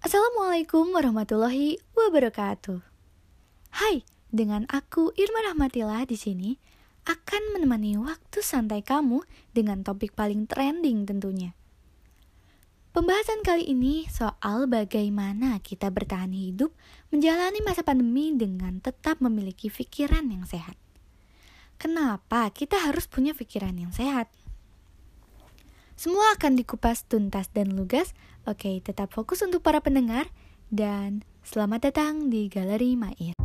Assalamualaikum warahmatullahi wabarakatuh. Hai, dengan aku Irma Rahmatillah di sini akan menemani waktu santai kamu dengan topik paling trending tentunya. Pembahasan kali ini soal bagaimana kita bertahan hidup menjalani masa pandemi dengan tetap memiliki pikiran yang sehat. Kenapa kita harus punya pikiran yang sehat? Semua akan dikupas tuntas dan lugas. Oke, tetap fokus untuk para pendengar dan selamat datang di Galeri Mair.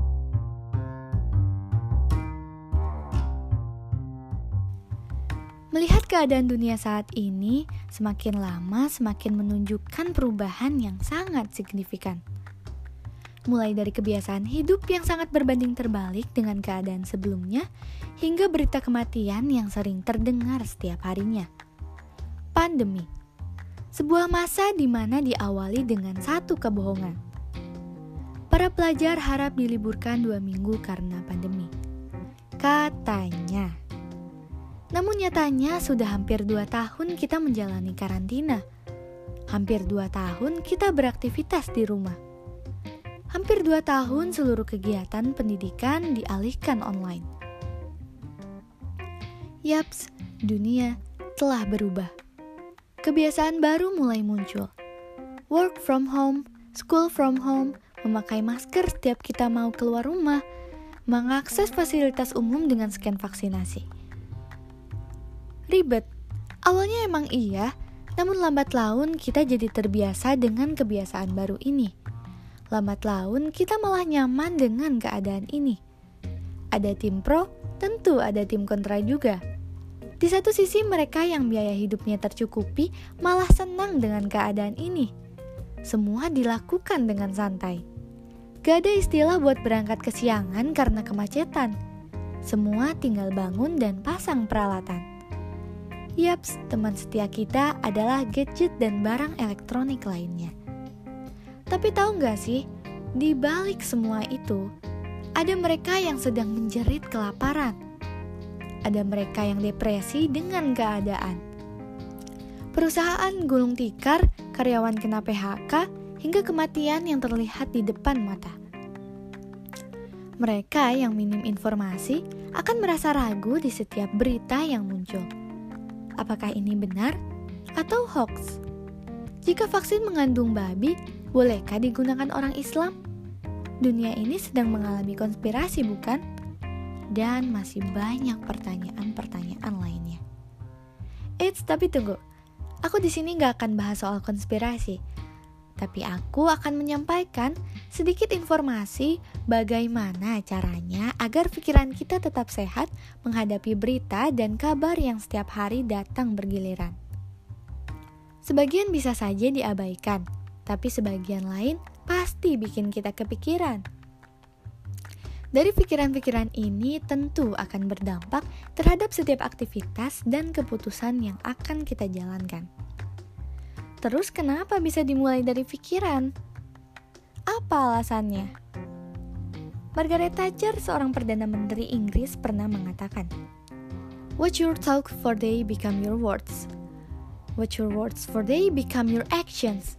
Melihat keadaan dunia saat ini, semakin lama semakin menunjukkan perubahan yang sangat signifikan. Mulai dari kebiasaan hidup yang sangat berbanding terbalik dengan keadaan sebelumnya, hingga berita kematian yang sering terdengar setiap harinya. Pandemi sebuah masa di mana diawali dengan satu kebohongan. Para pelajar harap diliburkan dua minggu karena pandemi. Katanya. Namun nyatanya sudah hampir dua tahun kita menjalani karantina. Hampir dua tahun kita beraktivitas di rumah. Hampir dua tahun seluruh kegiatan pendidikan dialihkan online. Yaps, dunia telah berubah. Kebiasaan baru mulai muncul. Work from home, school from home, memakai masker setiap kita mau keluar rumah, mengakses fasilitas umum dengan scan vaksinasi Ribet. Awalnya emang iya, namun lambat laun kita jadi terbiasa dengan kebiasaan baru ini. Lambat laun kita malah nyaman dengan keadaan ini. Ada tim pro, tentu ada tim kontra juga. Di satu sisi mereka yang biaya hidupnya tercukupi malah senang dengan keadaan ini. Semua dilakukan dengan santai. Gak ada istilah buat berangkat kesiangan karena kemacetan. Semua tinggal bangun dan pasang peralatan. Yaps, teman setia kita adalah gadget dan barang elektronik lainnya. Tapi tahu nggak sih, di balik semua itu, ada mereka yang sedang menjerit kelaparan. Ada mereka yang depresi dengan keadaan. Perusahaan gulung tikar, karyawan kena PHK, hingga kematian yang terlihat di depan mata. Mereka yang minim informasi akan merasa ragu di setiap berita yang muncul apakah ini benar atau hoax? Jika vaksin mengandung babi, bolehkah digunakan orang Islam? Dunia ini sedang mengalami konspirasi, bukan? Dan masih banyak pertanyaan-pertanyaan lainnya. Eits, tapi tunggu. Aku di sini nggak akan bahas soal konspirasi, tapi aku akan menyampaikan sedikit informasi bagaimana caranya agar pikiran kita tetap sehat menghadapi berita dan kabar yang setiap hari datang bergiliran. Sebagian bisa saja diabaikan, tapi sebagian lain pasti bikin kita kepikiran. Dari pikiran-pikiran ini tentu akan berdampak terhadap setiap aktivitas dan keputusan yang akan kita jalankan. Terus kenapa bisa dimulai dari pikiran? Apa alasannya? Margaret Thatcher, seorang Perdana Menteri Inggris, pernah mengatakan, What your talk for day become your words. What your words for day become your actions.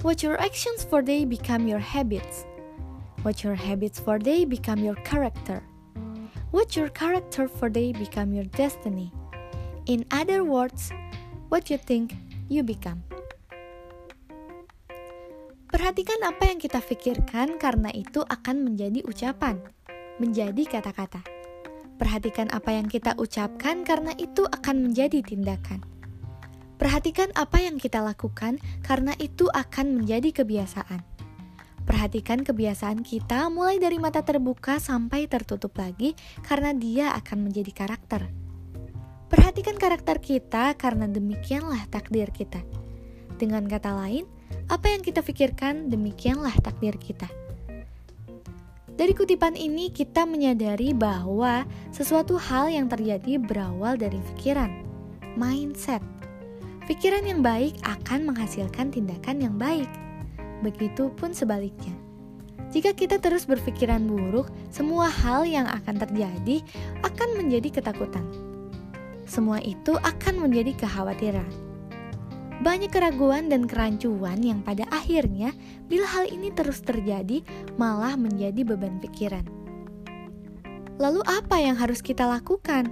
What your actions for day become your habits. What your habits for day become your character. What your character for day become your destiny. In other words, what you think, you become. Perhatikan apa yang kita pikirkan karena itu akan menjadi ucapan, menjadi kata-kata. Perhatikan apa yang kita ucapkan karena itu akan menjadi tindakan. Perhatikan apa yang kita lakukan karena itu akan menjadi kebiasaan. Perhatikan kebiasaan kita mulai dari mata terbuka sampai tertutup lagi karena dia akan menjadi karakter. Perhatikan karakter kita karena demikianlah takdir kita. Dengan kata lain, apa yang kita pikirkan, demikianlah takdir kita. Dari kutipan ini, kita menyadari bahwa sesuatu hal yang terjadi berawal dari pikiran, mindset. Pikiran yang baik akan menghasilkan tindakan yang baik. Begitupun sebaliknya. Jika kita terus berpikiran buruk, semua hal yang akan terjadi akan menjadi ketakutan. Semua itu akan menjadi kekhawatiran banyak keraguan dan kerancuan yang pada akhirnya bila hal ini terus terjadi malah menjadi beban pikiran. Lalu apa yang harus kita lakukan?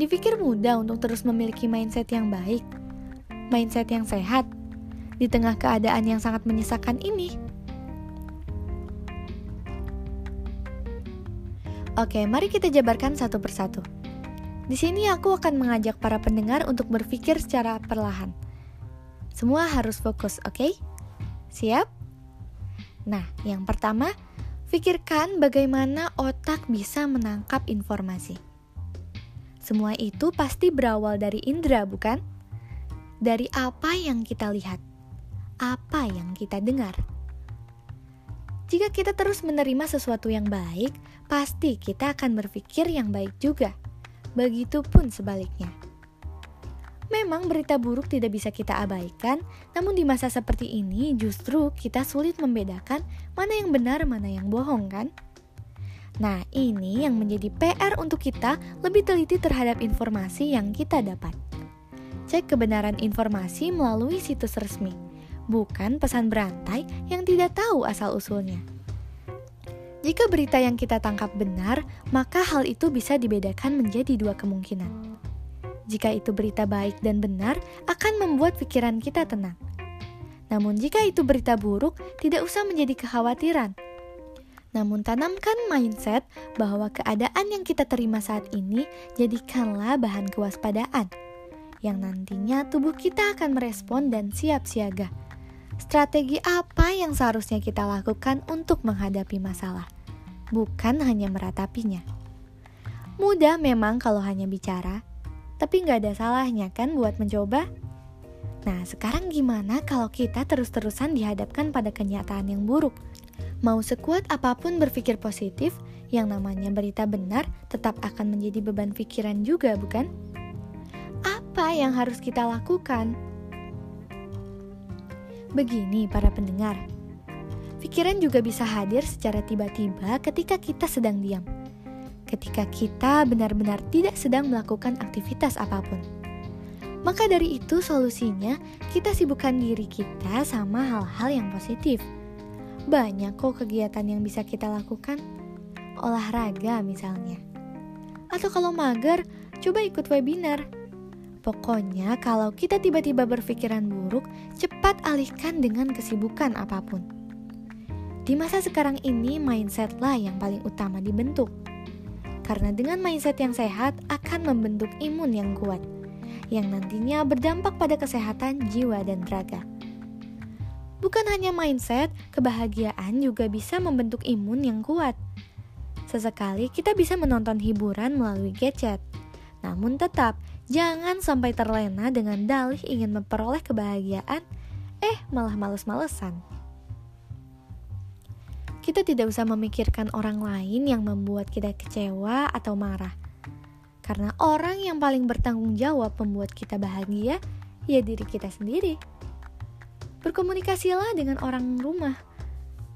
Dipikir mudah untuk terus memiliki mindset yang baik, mindset yang sehat, di tengah keadaan yang sangat menyesakan ini. Oke, mari kita jabarkan satu persatu. Di sini aku akan mengajak para pendengar untuk berpikir secara perlahan. Semua harus fokus, oke? Okay? Siap? Nah, yang pertama, pikirkan bagaimana otak bisa menangkap informasi. Semua itu pasti berawal dari indera, bukan? Dari apa yang kita lihat, apa yang kita dengar. Jika kita terus menerima sesuatu yang baik, pasti kita akan berpikir yang baik juga. Begitupun sebaliknya. Memang berita buruk tidak bisa kita abaikan, namun di masa seperti ini justru kita sulit membedakan mana yang benar, mana yang bohong, kan? Nah, ini yang menjadi PR untuk kita lebih teliti terhadap informasi yang kita dapat. Cek kebenaran informasi melalui situs resmi bukan pesan berantai yang tidak tahu asal-usulnya. Jika berita yang kita tangkap benar, maka hal itu bisa dibedakan menjadi dua kemungkinan. Jika itu berita baik dan benar, akan membuat pikiran kita tenang. Namun, jika itu berita buruk, tidak usah menjadi kekhawatiran. Namun, tanamkan mindset bahwa keadaan yang kita terima saat ini jadikanlah bahan kewaspadaan, yang nantinya tubuh kita akan merespon dan siap siaga Strategi apa yang seharusnya kita lakukan untuk menghadapi masalah, bukan hanya meratapinya. Mudah memang kalau hanya bicara, tapi nggak ada salahnya kan buat mencoba? Nah, sekarang gimana kalau kita terus-terusan dihadapkan pada kenyataan yang buruk? Mau sekuat apa pun berpikir positif, yang namanya berita benar tetap akan menjadi beban pikiran juga, bukan? Apa yang harus kita lakukan? Begini para pendengar, pikiran juga bisa hadir secara tiba-tiba ketika kita sedang diam. Ketika kita benar-benar tidak sedang melakukan aktivitas apa pun. Maka dari itu solusinya kita sibukkan diri kita sama hal-hal yang positif. Banyak kok kegiatan yang bisa kita lakukan. Olahraga misalnya. Atau kalau mager, coba ikut webinar Pokoknya, kalau kita tiba-tiba berpikiran buruk, cepat alihkan dengan kesibukan apa pun. Di masa sekarang ini, mindsetlah yang paling utama dibentuk. Karena dengan mindset yang sehat akan membentuk imun yang kuat, yang nantinya berdampak pada kesehatan jiwa dan raga. Bukan hanya mindset, kebahagiaan juga bisa membentuk imun yang kuat. Sesekali kita bisa menonton hiburan melalui gadget, namun tetap Jangan sampai terlena dengan dalih ingin memperoleh kebahagiaan, eh malah males-malesan. Kita tidak usah memikirkan orang lain yang membuat kita kecewa atau marah. Karena orang yang paling bertanggung jawab membuat kita bahagia, ya diri kita sendiri. Berkomunikasilah dengan orang rumah.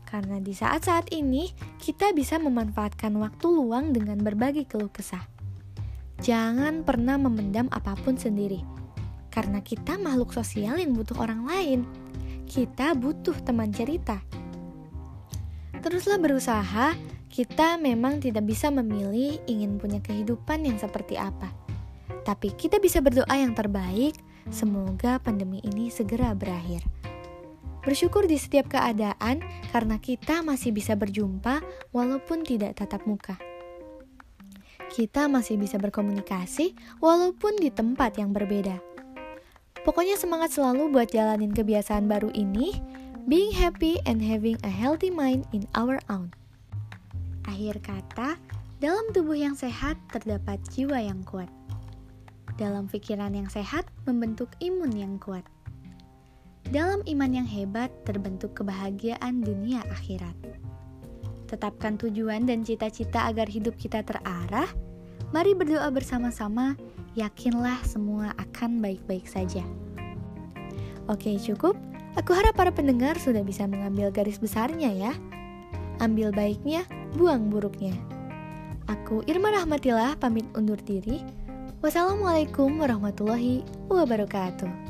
Karena di saat-saat ini, kita bisa memanfaatkan waktu luang dengan berbagi keluh kesah. Jangan pernah memendam apa pun sendiri, karena kita makhluk sosial yang butuh orang lain. Kita butuh teman cerita. Teruslah berusaha, kita memang tidak bisa memilih ingin punya kehidupan yang seperti apa. Tapi kita bisa berdoa yang terbaik, semoga pandemi ini segera berakhir. Bersyukur di setiap keadaan karena kita masih bisa berjumpa walaupun tidak tatap muka kita masih bisa berkomunikasi walaupun di tempat yang berbeda. Pokoknya semangat selalu buat jalanin kebiasaan baru ini, being happy and having a healthy mind in our own. Akhir kata, dalam tubuh yang sehat terdapat jiwa yang kuat. Dalam pikiran yang sehat membentuk imun yang kuat. Dalam iman yang hebat terbentuk kebahagiaan dunia akhirat tetapkan tujuan dan cita-cita agar hidup kita terarah, mari berdoa bersama-sama, yakinlah semua akan baik-baik saja. Oke, cukup. Aku harap para pendengar sudah bisa mengambil garis besarnya ya. Ambil baiknya, buang buruknya. Aku Irma Rahmatillah pamit undur diri. Wassalamualaikum warahmatullahi wabarakatuh.